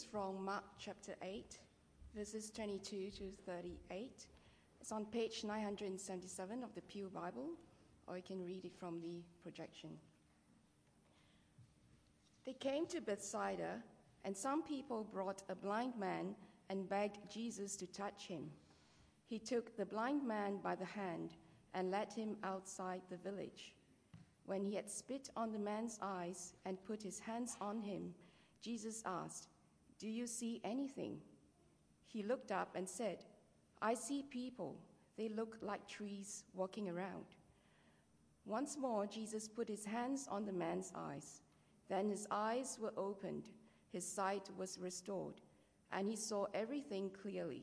from Mark chapter 8, verses 22 to 38. It's on page 977 of the Pew Bible, or you can read it from the projection. They came to Bethsaida, and some people brought a blind man and begged Jesus to touch him. He took the blind man by the hand and led him outside the village. When he had spit on the man's eyes and put his hands on him, Jesus asked, Do you see anything? He looked up and said, I see people. They look like trees walking around. Once more, Jesus put his hands on the man's eyes. Then his eyes were opened, his sight was restored, and he saw everything clearly.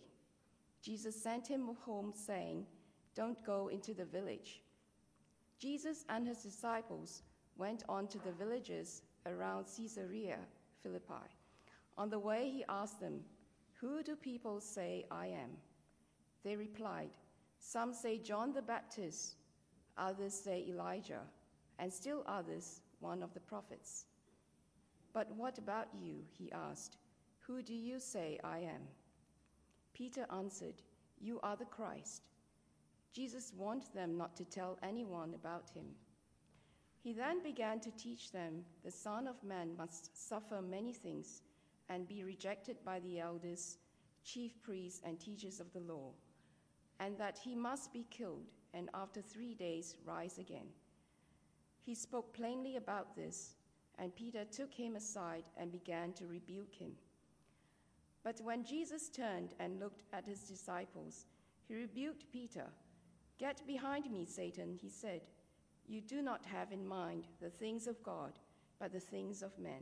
Jesus sent him home, saying, Don't go into the village. Jesus and his disciples went on to the villages around Caesarea Philippi. On the way, he asked them, Who do people say I am? They replied, Some say John the Baptist, others say Elijah, and still others, one of the prophets. But what about you? He asked. Who do you say I am? Peter answered, You are the Christ. Jesus warned them not to tell anyone about him. He then began to teach them the Son of Man must suffer many things and be rejected by the elders, chief priests, and teachers of the law, and that he must be killed and after three days rise again. He spoke plainly about this, and Peter took him aside and began to rebuke him. But when Jesus turned and looked at his disciples, he rebuked Peter. Get behind me, Satan, he said. You do not have in mind the things of God, but the things of men.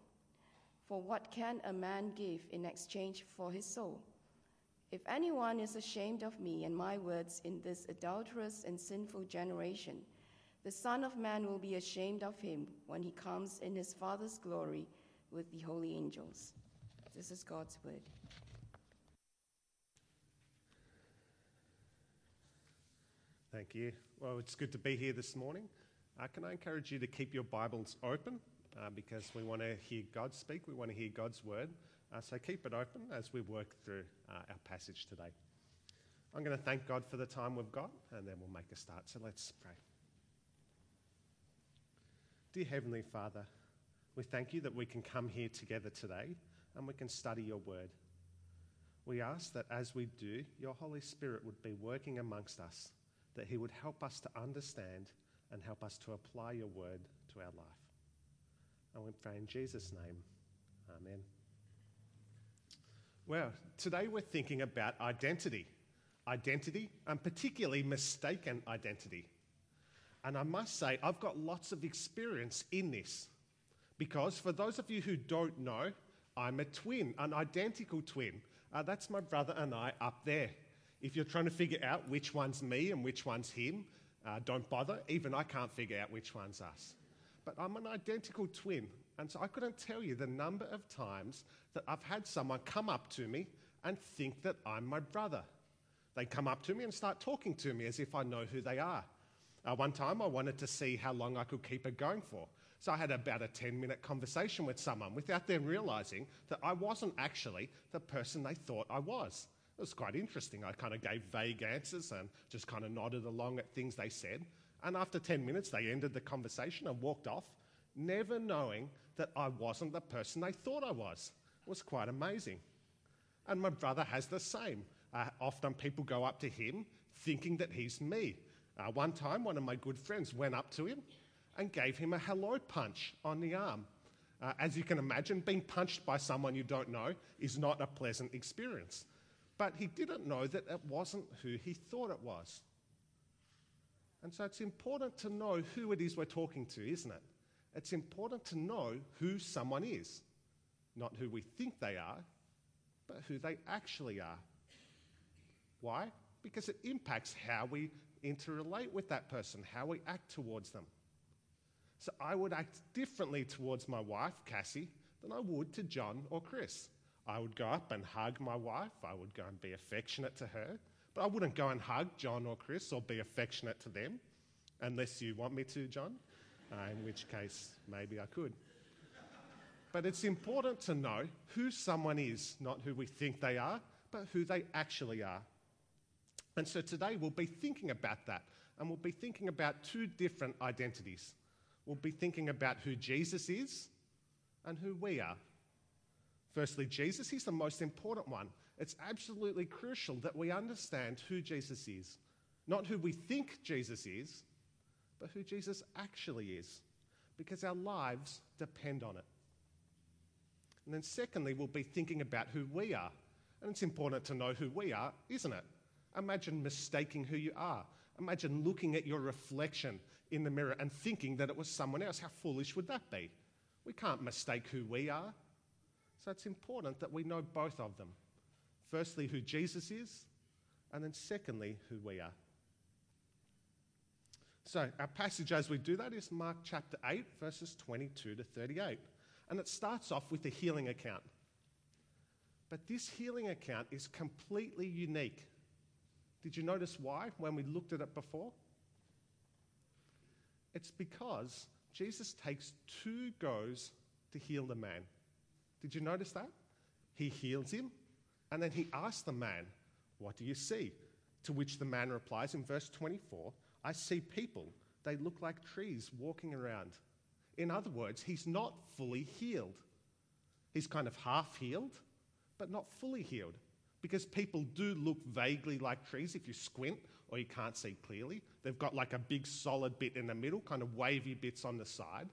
For what can a man give in exchange for his soul? If anyone is ashamed of me and my words in this adulterous and sinful generation, the Son of Man will be ashamed of him when he comes in his Father's glory with the holy angels. This is God's word. Thank you. Well, it's good to be here this morning. Uh, can I encourage you to keep your Bibles open uh, because we want to hear God speak, we want to hear God's word. Uh, so keep it open as we work through uh, our passage today. I'm going to thank God for the time we've got and then we'll make a start. So let's pray. Dear Heavenly Father, we thank you that we can come here together today and we can study your word. We ask that as we do, your Holy Spirit would be working amongst us, that He would help us to understand and help us to apply your word to our life. And we pray in Jesus' name. Amen. Well, today we're thinking about identity. Identity, and particularly mistaken identity. And I must say, I've got lots of experience in this. Because for those of you who don't know, I'm a twin, an identical twin. Uh, that's my brother and I up there. If you're trying to figure out which one's me and which one's him, uh, don't bother. Even I can't figure out which one's us. But I'm an identical twin. And so I couldn't tell you the number of times that I've had someone come up to me and think that I'm my brother. They come up to me and start talking to me as if I know who they are. Uh, one time I wanted to see how long I could keep it going for. So I had about a 10 minute conversation with someone without them realizing that I wasn't actually the person they thought I was. It was quite interesting. I kind of gave vague answers and just kind of nodded along at things they said. And after 10 minutes, they ended the conversation and walked off, never knowing that I wasn't the person they thought I was. It was quite amazing. And my brother has the same. Uh, often people go up to him thinking that he's me. Uh, one time, one of my good friends went up to him and gave him a hello punch on the arm. Uh, as you can imagine, being punched by someone you don't know is not a pleasant experience. But he didn't know that it wasn't who he thought it was. And so it's important to know who it is we're talking to, isn't it? It's important to know who someone is, not who we think they are, but who they actually are. Why? Because it impacts how we interrelate with that person, how we act towards them. So I would act differently towards my wife, Cassie, than I would to John or Chris. I would go up and hug my wife, I would go and be affectionate to her, I wouldn't go and hug John or Chris or be affectionate to them, unless you want me to, John, uh, in which case maybe I could. But it's important to know who someone is, not who we think they are, but who they actually are. And so today we'll be thinking about that, and we'll be thinking about two different identities. We'll be thinking about who Jesus is and who we are. Firstly, Jesus, he's the most important one. It's absolutely crucial that we understand who Jesus is. Not who we think Jesus is, but who Jesus actually is, because our lives depend on it. And then, secondly, we'll be thinking about who we are. And it's important to know who we are, isn't it? Imagine mistaking who you are. Imagine looking at your reflection in the mirror and thinking that it was someone else. How foolish would that be? We can't mistake who we are. So it's important that we know both of them. Firstly, who Jesus is, and then secondly, who we are. So, our passage as we do that is Mark chapter 8, verses 22 to 38. And it starts off with a healing account. But this healing account is completely unique. Did you notice why when we looked at it before? It's because Jesus takes two goes to heal the man. Did you notice that? He heals him, and then he asks the man, What do you see? To which the man replies in verse 24, I see people. They look like trees walking around. In other words, he's not fully healed. He's kind of half healed, but not fully healed. Because people do look vaguely like trees if you squint or you can't see clearly. They've got like a big solid bit in the middle, kind of wavy bits on the side.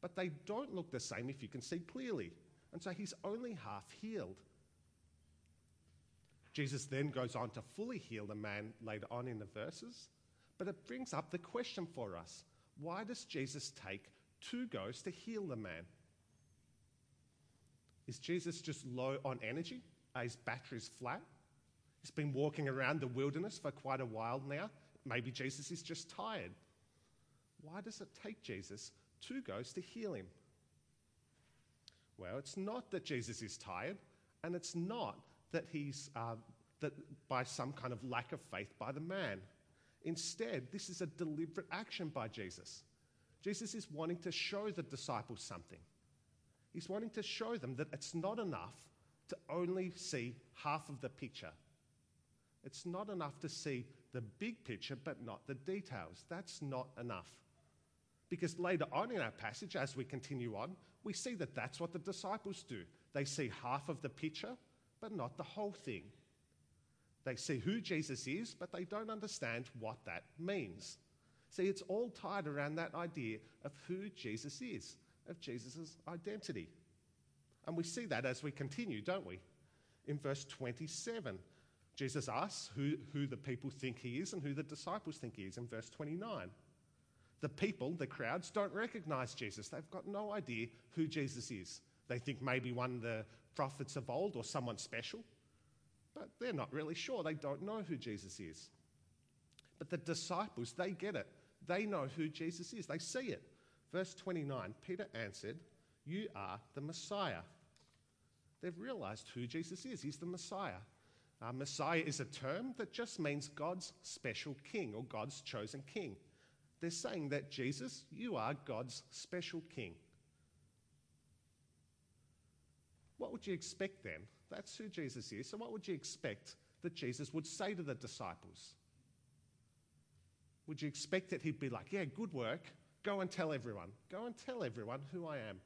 But they don't look the same if you can see clearly. And so he's only half healed. Jesus then goes on to fully heal the man later on in the verses. But it brings up the question for us why does Jesus take two goes to heal the man? Is Jesus just low on energy? Are his batteries flat? He's been walking around the wilderness for quite a while now. Maybe Jesus is just tired. Why does it take Jesus two goes to heal him? Well, it's not that Jesus is tired, and it's not that he's uh, that by some kind of lack of faith by the man. Instead, this is a deliberate action by Jesus. Jesus is wanting to show the disciples something. He's wanting to show them that it's not enough to only see half of the picture. It's not enough to see the big picture but not the details. That's not enough. Because later on in our passage, as we continue on, we see that that's what the disciples do. They see half of the picture but not the whole thing. They see who Jesus is, but they don't understand what that means. See, it's all tied around that idea of who Jesus is, of Jesus' identity. And we see that as we continue, don't we? In verse 27, Jesus asks who, who the people think he is and who the disciples think he is in verse 29. The people, the crowds, don't recognize Jesus. They've got no idea who Jesus is. They think maybe one of the prophets of old or someone special, but they're not really sure. They don't know who Jesus is. But the disciples, they get it. They know who Jesus is, they see it. Verse 29 Peter answered, You are the Messiah. They've realized who Jesus is. He's the Messiah. Uh, Messiah is a term that just means God's special king or God's chosen king. They're saying that Jesus, you are God's special king. What would you expect then? That's who Jesus is. So, what would you expect that Jesus would say to the disciples? Would you expect that he'd be like, Yeah, good work. Go and tell everyone. Go and tell everyone who I am.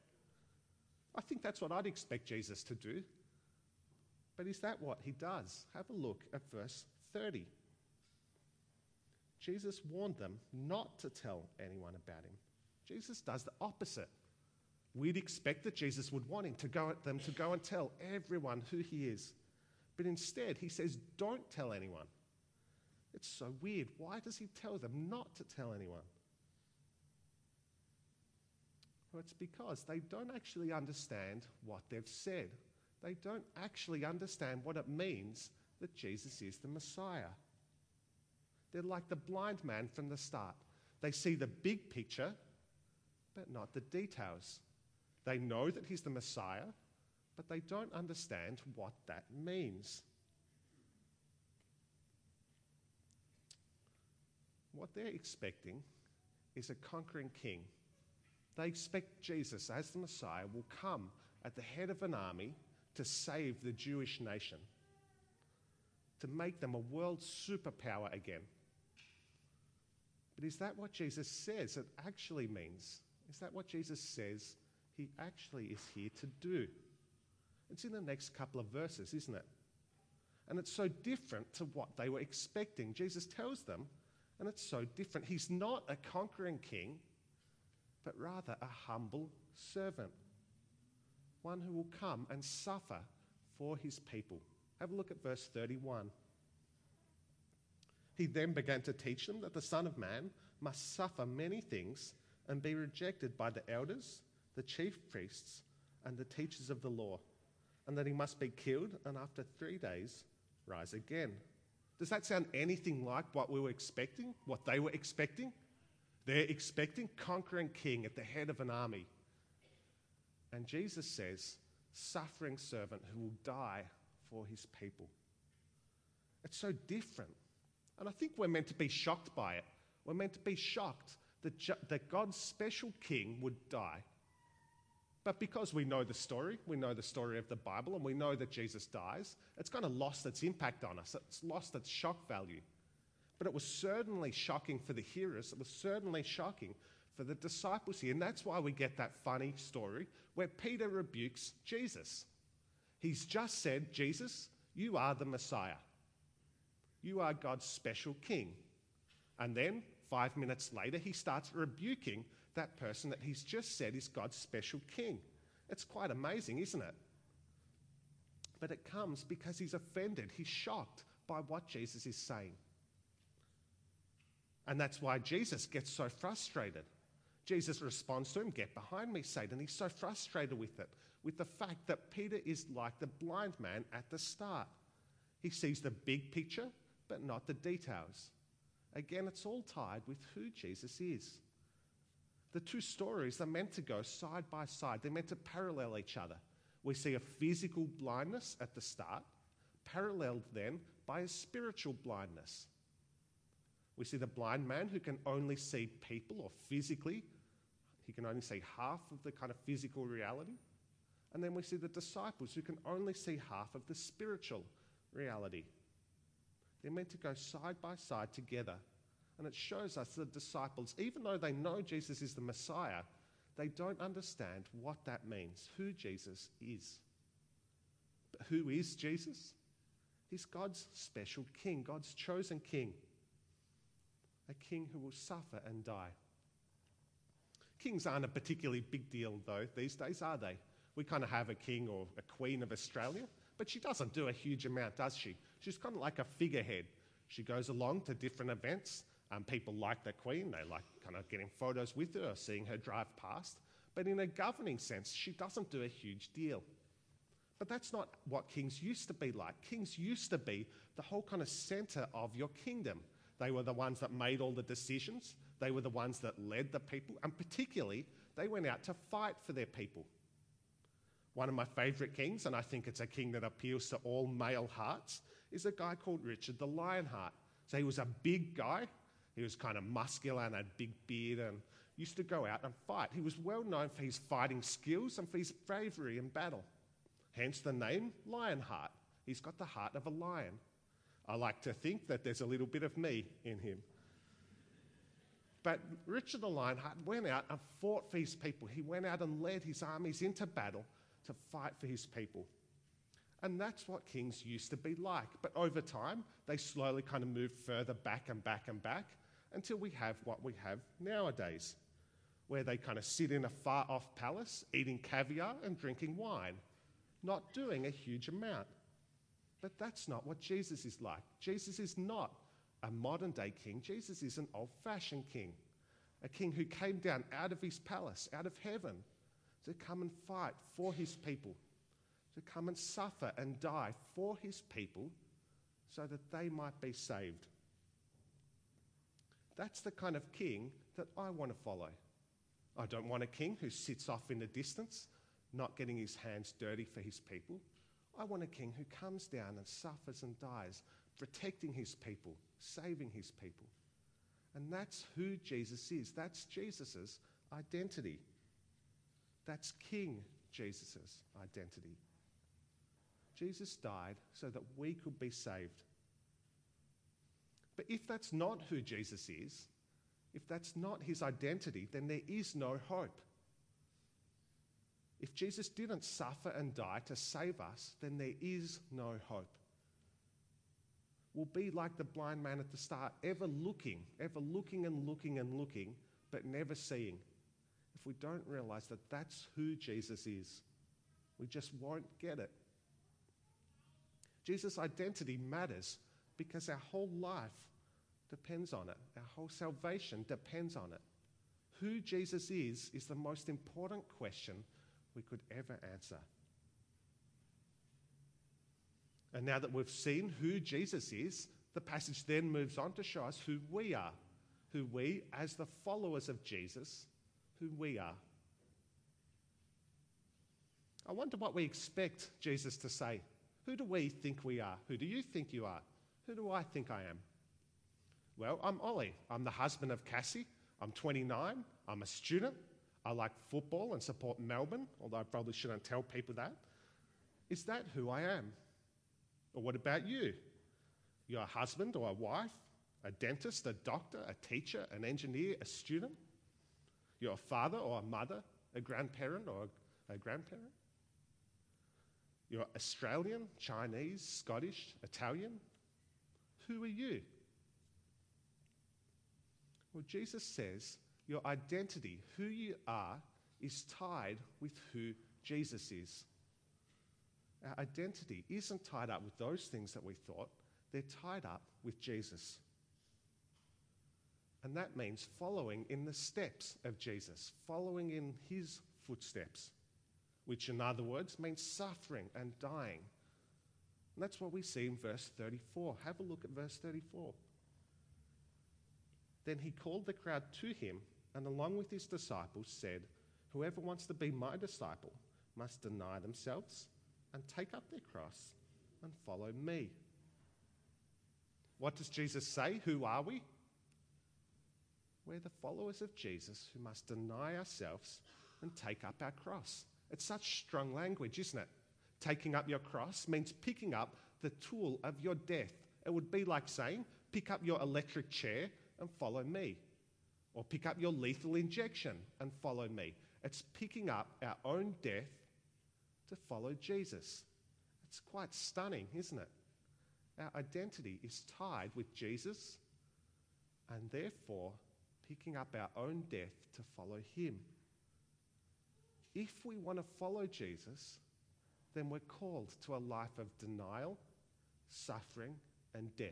I think that's what I'd expect Jesus to do. But is that what he does? Have a look at verse 30. Jesus warned them not to tell anyone about him. Jesus does the opposite. We'd expect that Jesus would want him to go at them to go and tell everyone who he is. But instead, he says, Don't tell anyone. It's so weird. Why does he tell them not to tell anyone? Well, it's because they don't actually understand what they've said. they don't actually understand what it means that Jesus is the Messiah. They're like the blind man from the start. They see the big picture, but not the details. They know that he's the Messiah, but they don't understand what that means. What they're expecting is a conquering king. They expect Jesus, as the Messiah, will come at the head of an army to save the Jewish nation, to make them a world superpower again. But is that what Jesus says it actually means? Is that what Jesus says he actually is here to do? It's in the next couple of verses, isn't it? And it's so different to what they were expecting. Jesus tells them, and it's so different. He's not a conquering king, but rather a humble servant, one who will come and suffer for his people. Have a look at verse 31. He then began to teach them that the Son of Man must suffer many things and be rejected by the elders, the chief priests, and the teachers of the law, and that he must be killed and after three days rise again. Does that sound anything like what we were expecting, what they were expecting? They're expecting conquering king at the head of an army. And Jesus says, suffering servant who will die for his people. It's so different. And I think we're meant to be shocked by it. We're meant to be shocked that, that God's special king would die. But because we know the story, we know the story of the Bible, and we know that Jesus dies, it's kind of lost its impact on us. It's lost its shock value. But it was certainly shocking for the hearers. It was certainly shocking for the disciples here. And that's why we get that funny story where Peter rebukes Jesus. He's just said, Jesus, you are the Messiah. You are God's special king. And then, five minutes later, he starts rebuking that person that he's just said is God's special king. It's quite amazing, isn't it? But it comes because he's offended, he's shocked by what Jesus is saying. And that's why Jesus gets so frustrated. Jesus responds to him, Get behind me, Satan. He's so frustrated with it, with the fact that Peter is like the blind man at the start. He sees the big picture, but not the details. Again, it's all tied with who Jesus is. The two stories are meant to go side by side, they're meant to parallel each other. We see a physical blindness at the start, paralleled then by a spiritual blindness. We see the blind man who can only see people or physically, he can only see half of the kind of physical reality. And then we see the disciples who can only see half of the spiritual reality. They're meant to go side by side together and it shows us the disciples, even though they know Jesus is the Messiah, they don't understand what that means, who Jesus is. But who is Jesus? He's God's special king, God's chosen king, a king who will suffer and die. Kings aren't a particularly big deal, though, these days, are they? We kind of have a king or a queen of Australia, but she doesn't do a huge amount, does she? She's kind of like a figurehead. She goes along to different events um, people like the Queen, they like kind of getting photos with her seeing her drive past. But in a governing sense, she doesn't do a huge deal. But that's not what kings used to be like. Kings used to be the whole kind of center of your kingdom. They were the ones that made all the decisions, they were the ones that led the people, and particularly, they went out to fight for their people. One of my favourite kings, and I think it's a king that appeals to all male hearts, is a guy called Richard the Lionheart. So he was a big guy, he was kind of muscular and had a big beard and used to go out and fight. He was well known for his fighting skills and for his bravery in battle. Hence the name Lionheart. He's got the heart of a lion. I like to think that there's a little bit of me in him. But Richard the Lionheart went out and fought for his people. He went out and led his armies into battle to fight for his people. And that's what kings used to be like. But over time, they slowly kind of moved further back and back and back until we have what we have nowadays, where they kind of sit in a far off palace, eating caviar and drinking wine, not doing a huge amount. But that's not what Jesus is like. Jesus is not a modern day king, Jesus is an old fashioned king, a king who came down out of his palace, out of heaven, to come and fight for his people, to come and suffer and die for his people so that they might be saved. That's the kind of king that I want to follow. I don't want a king who sits off in the distance, not getting his hands dirty for his people. I want a king who comes down and suffers and dies, protecting his people, saving his people. And that's who Jesus is. That's Jesus' identity. That's King Jesus' identity. Jesus died so that we could be saved. But if that's not who Jesus is, if that's not his identity, then there is no hope. If Jesus didn't suffer and die to save us, then there is no hope. We'll be like the blind man at the start, ever looking, ever looking and looking and looking, but never seeing. If we don't realize that that's who Jesus is, we just won't get it. Jesus' identity matters because our whole life depends on it, our whole salvation depends on it. Who Jesus is is the most important question we could ever answer. And now that we've seen who Jesus is, the passage then moves on to show us who we are, who we, as the followers of Jesus, who we are. I wonder what we expect Jesus to say. Who do we think we are? Who do you think you are? Who do I think I am? Well, I'm Ollie. I'm the husband of Cassie. I'm 29. I'm a student. I like football and support Melbourne, although I probably shouldn't tell people that. Is that who I am? Or what about you? You're a husband or a wife, a dentist, a doctor, a teacher, an engineer, a student? You're a father or a mother, a grandparent or a grandparent? You're Australian, Chinese, Scottish, Italian? Who are you? Well, Jesus says your identity, who you are, is tied with who Jesus is. Our identity isn't tied up with those things that we thought, they're tied up with Jesus. And that means following in the steps of Jesus, following in his footsteps, which, in other words, means suffering and dying. And that's what we see in verse 34. Have a look at verse 34. Then he called the crowd to him and, along with his disciples, said, Whoever wants to be my disciple must deny themselves and take up their cross and follow me. What does Jesus say? Who are we? We're the followers of Jesus who must deny ourselves and take up our cross. It's such strong language, isn't it? Taking up your cross means picking up the tool of your death. It would be like saying, pick up your electric chair and follow me. Or pick up your lethal injection and follow me. It's picking up our own death to follow Jesus. It's quite stunning, isn't it? Our identity is tied with Jesus and therefore picking up our own death to follow him. If we want to follow Jesus, then we're called to a life of denial, suffering, and death.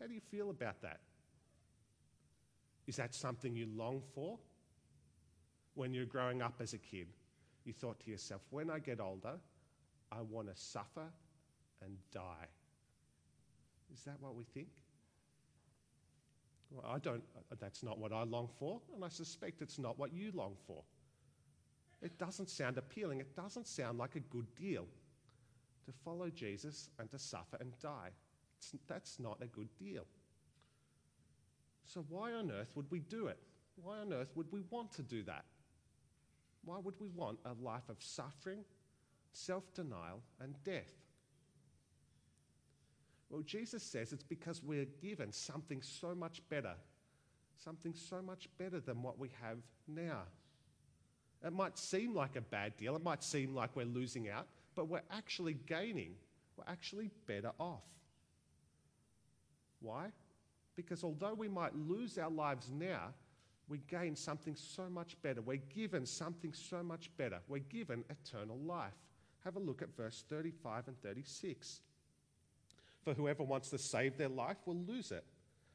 How do you feel about that? Is that something you long for? When you're growing up as a kid, you thought to yourself, when I get older, I want to suffer and die. Is that what we think? Well, I don't, that's not what I long for, and I suspect it's not what you long for. It doesn't sound appealing. It doesn't sound like a good deal to follow Jesus and to suffer and die. It's, that's not a good deal. So, why on earth would we do it? Why on earth would we want to do that? Why would we want a life of suffering, self denial, and death? Well, Jesus says it's because we're given something so much better, something so much better than what we have now. It might seem like a bad deal, it might seem like we're losing out, but we're actually gaining, we're actually better off. Why? Because although we might lose our lives now, we gain something so much better. We're given something so much better. We're given eternal life. Have a look at verse 35 and 36. For whoever wants to save their life will lose it,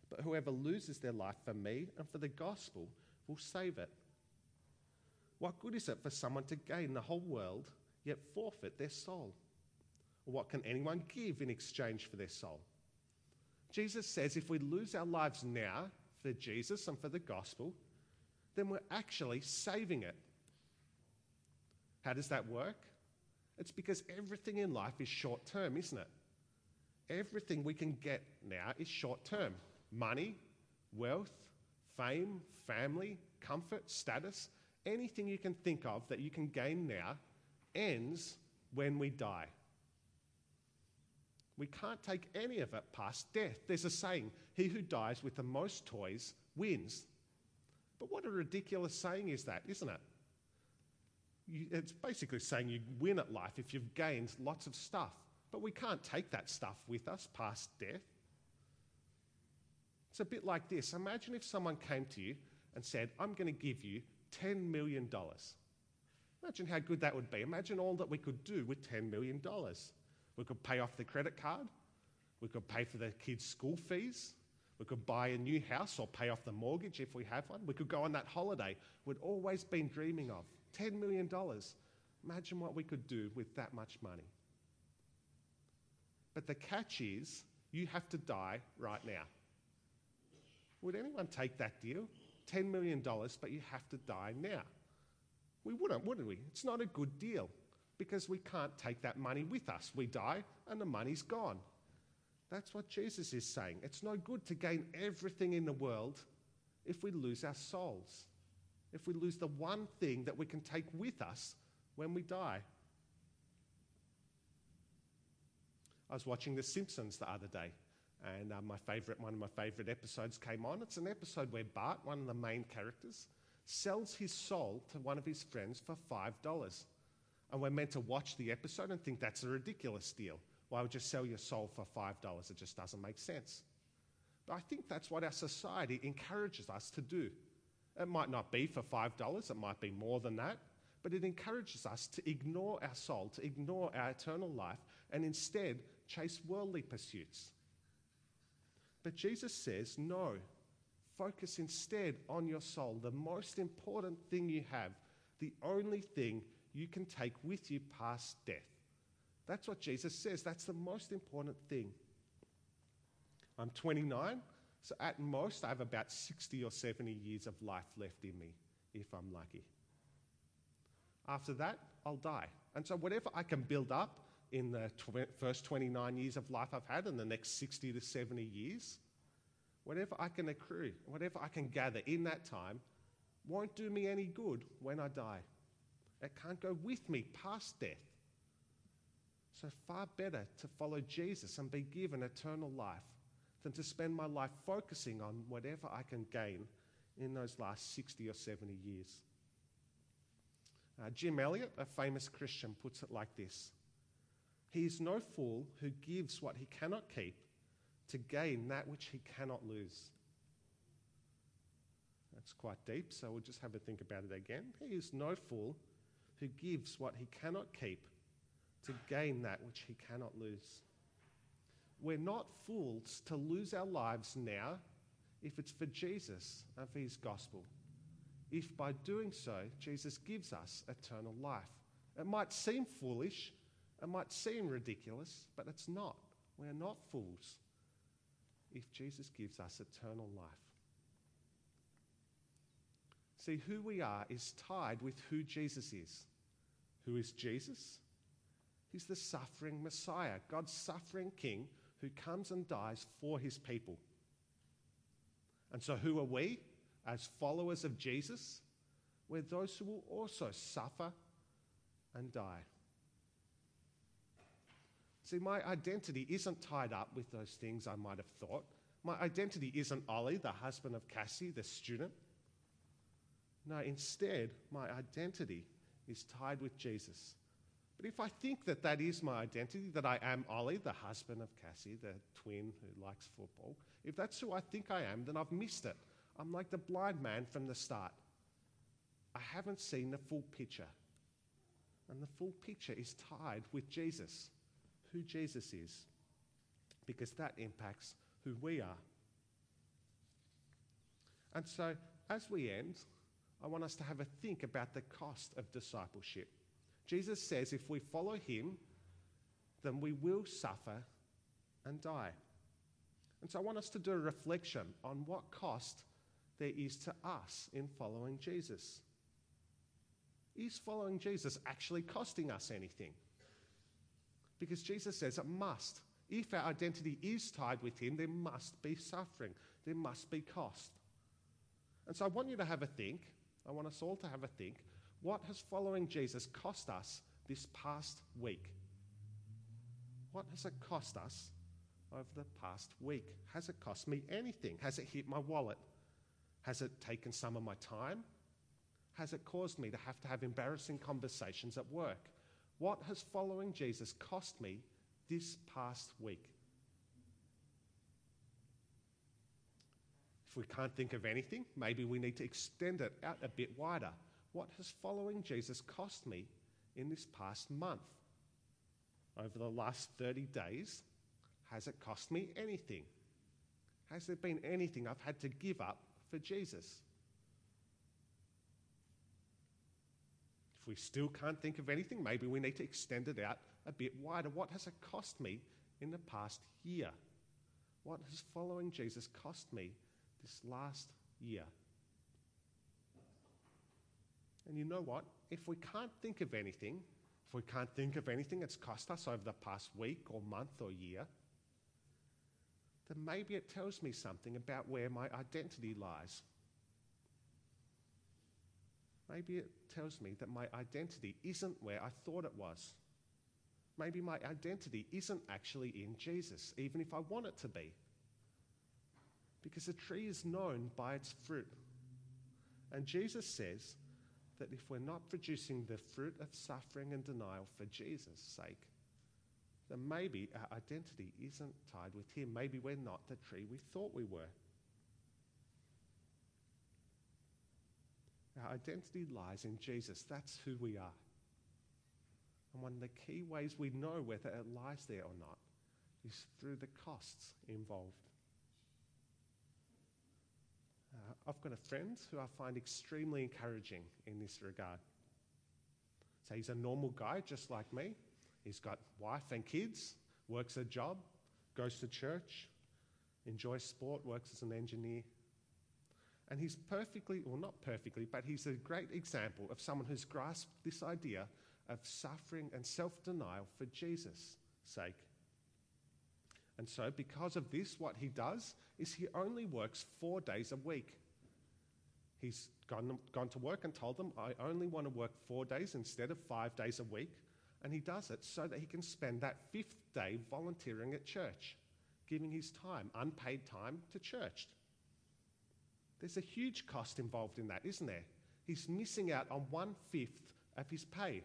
but whoever loses their life for me and for the gospel will save it. What good is it for someone to gain the whole world yet forfeit their soul? What can anyone give in exchange for their soul? Jesus says if we lose our lives now for Jesus and for the gospel, then we're actually saving it. How does that work? It's because everything in life is short term, isn't it? Everything we can get now is short term money, wealth, fame, family, comfort, status, anything you can think of that you can gain now ends when we die. We can't take any of it past death. There's a saying he who dies with the most toys wins. But what a ridiculous saying is that, isn't it? You, it's basically saying you win at life if you've gained lots of stuff. But we can't take that stuff with us past death. It's a bit like this. Imagine if someone came to you and said, I'm going to give you $10 million. Imagine how good that would be. Imagine all that we could do with $10 million. We could pay off the credit card. We could pay for the kids' school fees. We could buy a new house or pay off the mortgage if we have one. We could go on that holiday we'd always been dreaming of. $10 million. Imagine what we could do with that much money. But the catch is, you have to die right now. Would anyone take that deal? $10 million, but you have to die now. We wouldn't, wouldn't we? It's not a good deal because we can't take that money with us. We die and the money's gone. That's what Jesus is saying. It's no good to gain everything in the world if we lose our souls, if we lose the one thing that we can take with us when we die. I was watching The Simpsons the other day, and uh, my favorite, one of my favorite episodes came on. It's an episode where Bart, one of the main characters, sells his soul to one of his friends for $5. And we're meant to watch the episode and think that's a ridiculous deal. Why would you sell your soul for $5? It just doesn't make sense. But I think that's what our society encourages us to do. It might not be for $5, it might be more than that, but it encourages us to ignore our soul, to ignore our eternal life, and instead chase worldly pursuits. But Jesus says, no, focus instead on your soul, the most important thing you have, the only thing you can take with you past death. That's what Jesus says. That's the most important thing. I'm 29, so at most I have about 60 or 70 years of life left in me, if I'm lucky. After that, I'll die. And so, whatever I can build up in the tw- first 29 years of life I've had and the next 60 to 70 years, whatever I can accrue, whatever I can gather in that time, won't do me any good when I die. It can't go with me past death. So, far better to follow Jesus and be given eternal life than to spend my life focusing on whatever I can gain in those last 60 or 70 years. Uh, Jim Elliot, a famous Christian, puts it like this He is no fool who gives what he cannot keep to gain that which he cannot lose. That's quite deep, so we'll just have a think about it again. He is no fool who gives what he cannot keep to gain that which he cannot lose. We're not fools to lose our lives now if it's for Jesus and for his gospel. If by doing so, Jesus gives us eternal life. It might seem foolish, it might seem ridiculous, but it's not. We're not fools if Jesus gives us eternal life. See, who we are is tied with who Jesus is. Who is Jesus? He's the suffering Messiah, God's suffering King who comes and dies for his people. And so, who are we as followers of Jesus? We're those who will also suffer and die. See, my identity isn't tied up with those things I might have thought. My identity isn't Ollie, the husband of Cassie, the student. No, instead, my identity is tied with Jesus. But if I think that that is my identity, that I am Ollie, the husband of Cassie, the twin who likes football, if that's who I think I am, then I've missed it. I'm like the blind man from the start. I haven't seen the full picture. And the full picture is tied with Jesus, who Jesus is, because that impacts who we are. And so, as we end, I want us to have a think about the cost of discipleship. Jesus says if we follow him, then we will suffer and die. And so I want us to do a reflection on what cost there is to us in following Jesus. Is following Jesus actually costing us anything? Because Jesus says it must. If our identity is tied with Him, there must be suffering, there must be cost. And so I want you to have a think. I want us all to have a think. What has following Jesus cost us this past week? What has it cost us over the past week? Has it cost me anything? Has it hit my wallet? Has it taken some of my time? Has it caused me to have to have embarrassing conversations at work? What has following Jesus cost me this past week? If we can't think of anything, maybe we need to extend it out a bit wider. What has following Jesus cost me in this past month? Over the last 30 days, has it cost me anything? Has there been anything I've had to give up for Jesus? We still can't think of anything, maybe we need to extend it out a bit wider. What has it cost me in the past year? What has following Jesus cost me this last year? And you know what? If we can't think of anything, if we can't think of anything that's cost us over the past week or month or year, then maybe it tells me something about where my identity lies. Maybe it tells me that my identity isn't where I thought it was. Maybe my identity isn't actually in Jesus, even if I want it to be. Because a tree is known by its fruit. And Jesus says that if we're not producing the fruit of suffering and denial for Jesus' sake, then maybe our identity isn't tied with Him. Maybe we're not the tree we thought we were. Our identity lies in Jesus. That's who we are. And one of the key ways we know whether it lies there or not is through the costs involved. Uh, I've got a friend who I find extremely encouraging in this regard. So he's a normal guy just like me. He's got wife and kids, works a job, goes to church, enjoys sport, works as an engineer. And he's perfectly, or not perfectly, but he's a great example of someone who's grasped this idea of suffering and self denial for Jesus' sake. And so, because of this, what he does is he only works four days a week. He's gone, gone to work and told them, I only want to work four days instead of five days a week. And he does it so that he can spend that fifth day volunteering at church, giving his time, unpaid time, to church. There's a huge cost involved in that, isn't there? He's missing out on one fifth of his pay.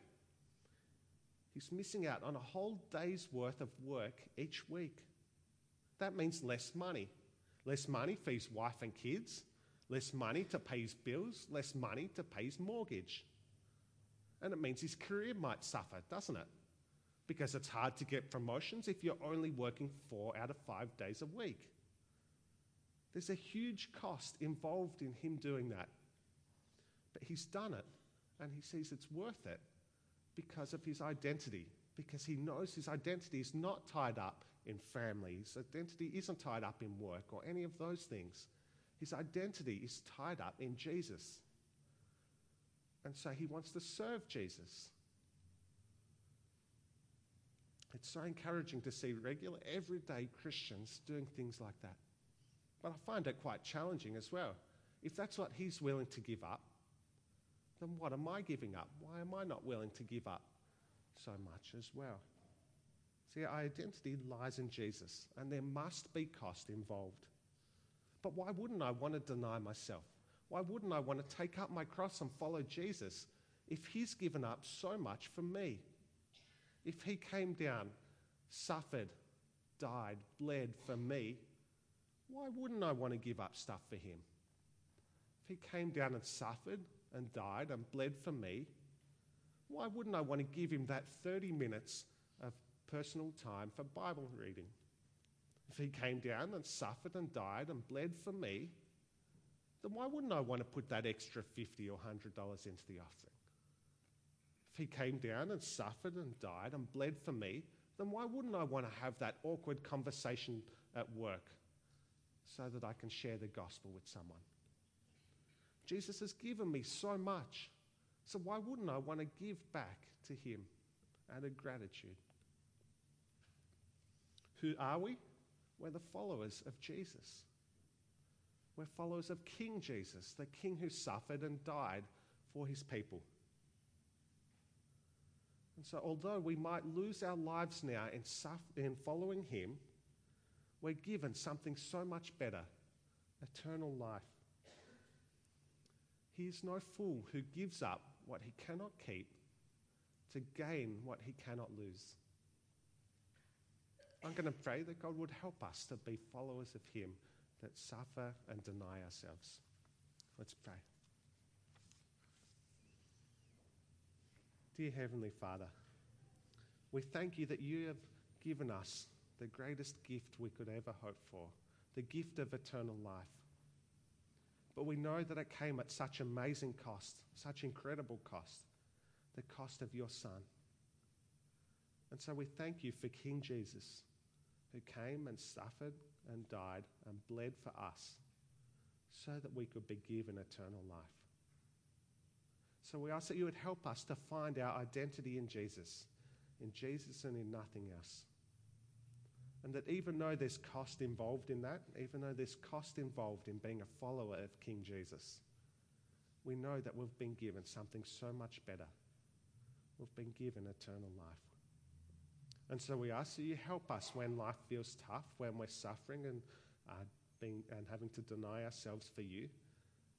He's missing out on a whole day's worth of work each week. That means less money. Less money for his wife and kids, less money to pay his bills, less money to pay his mortgage. And it means his career might suffer, doesn't it? Because it's hard to get promotions if you're only working four out of five days a week. There's a huge cost involved in him doing that. But he's done it, and he sees it's worth it because of his identity, because he knows his identity is not tied up in family, his identity isn't tied up in work or any of those things. His identity is tied up in Jesus. And so he wants to serve Jesus. It's so encouraging to see regular, everyday Christians doing things like that. But I find it quite challenging as well. If that's what he's willing to give up, then what am I giving up? Why am I not willing to give up so much as well? See, our identity lies in Jesus, and there must be cost involved. But why wouldn't I want to deny myself? Why wouldn't I want to take up my cross and follow Jesus if he's given up so much for me? If he came down, suffered, died, bled for me, why wouldn't I want to give up stuff for him? If he came down and suffered and died and bled for me, why wouldn't I want to give him that 30 minutes of personal time for Bible reading? If he came down and suffered and died and bled for me, then why wouldn't I want to put that extra 50 or $100 into the offering? If he came down and suffered and died and bled for me, then why wouldn't I want to have that awkward conversation at work so that I can share the gospel with someone? Jesus has given me so much, so why wouldn't I want to give back to him out of gratitude? Who are we? We're the followers of Jesus. We're followers of King Jesus, the King who suffered and died for his people. And so, although we might lose our lives now in, in following him, we're given something so much better eternal life. He is no fool who gives up what he cannot keep to gain what he cannot lose. I'm going to pray that God would help us to be followers of him that suffer and deny ourselves. Let's pray. Dear Heavenly Father, we thank you that you have given us the greatest gift we could ever hope for the gift of eternal life. But we know that it came at such amazing cost, such incredible cost, the cost of your Son. And so we thank you for King Jesus, who came and suffered and died and bled for us so that we could be given eternal life. So we ask that you would help us to find our identity in Jesus, in Jesus and in nothing else. And that even though there's cost involved in that, even though there's cost involved in being a follower of King Jesus, we know that we've been given something so much better. We've been given eternal life. And so we ask that you help us when life feels tough, when we're suffering and, uh, being, and having to deny ourselves for you.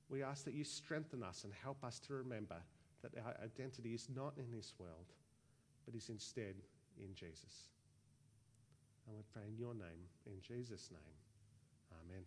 We ask that you strengthen us and help us to remember that our identity is not in this world, but is instead in Jesus. And we pray in your name, in Jesus' name. Amen.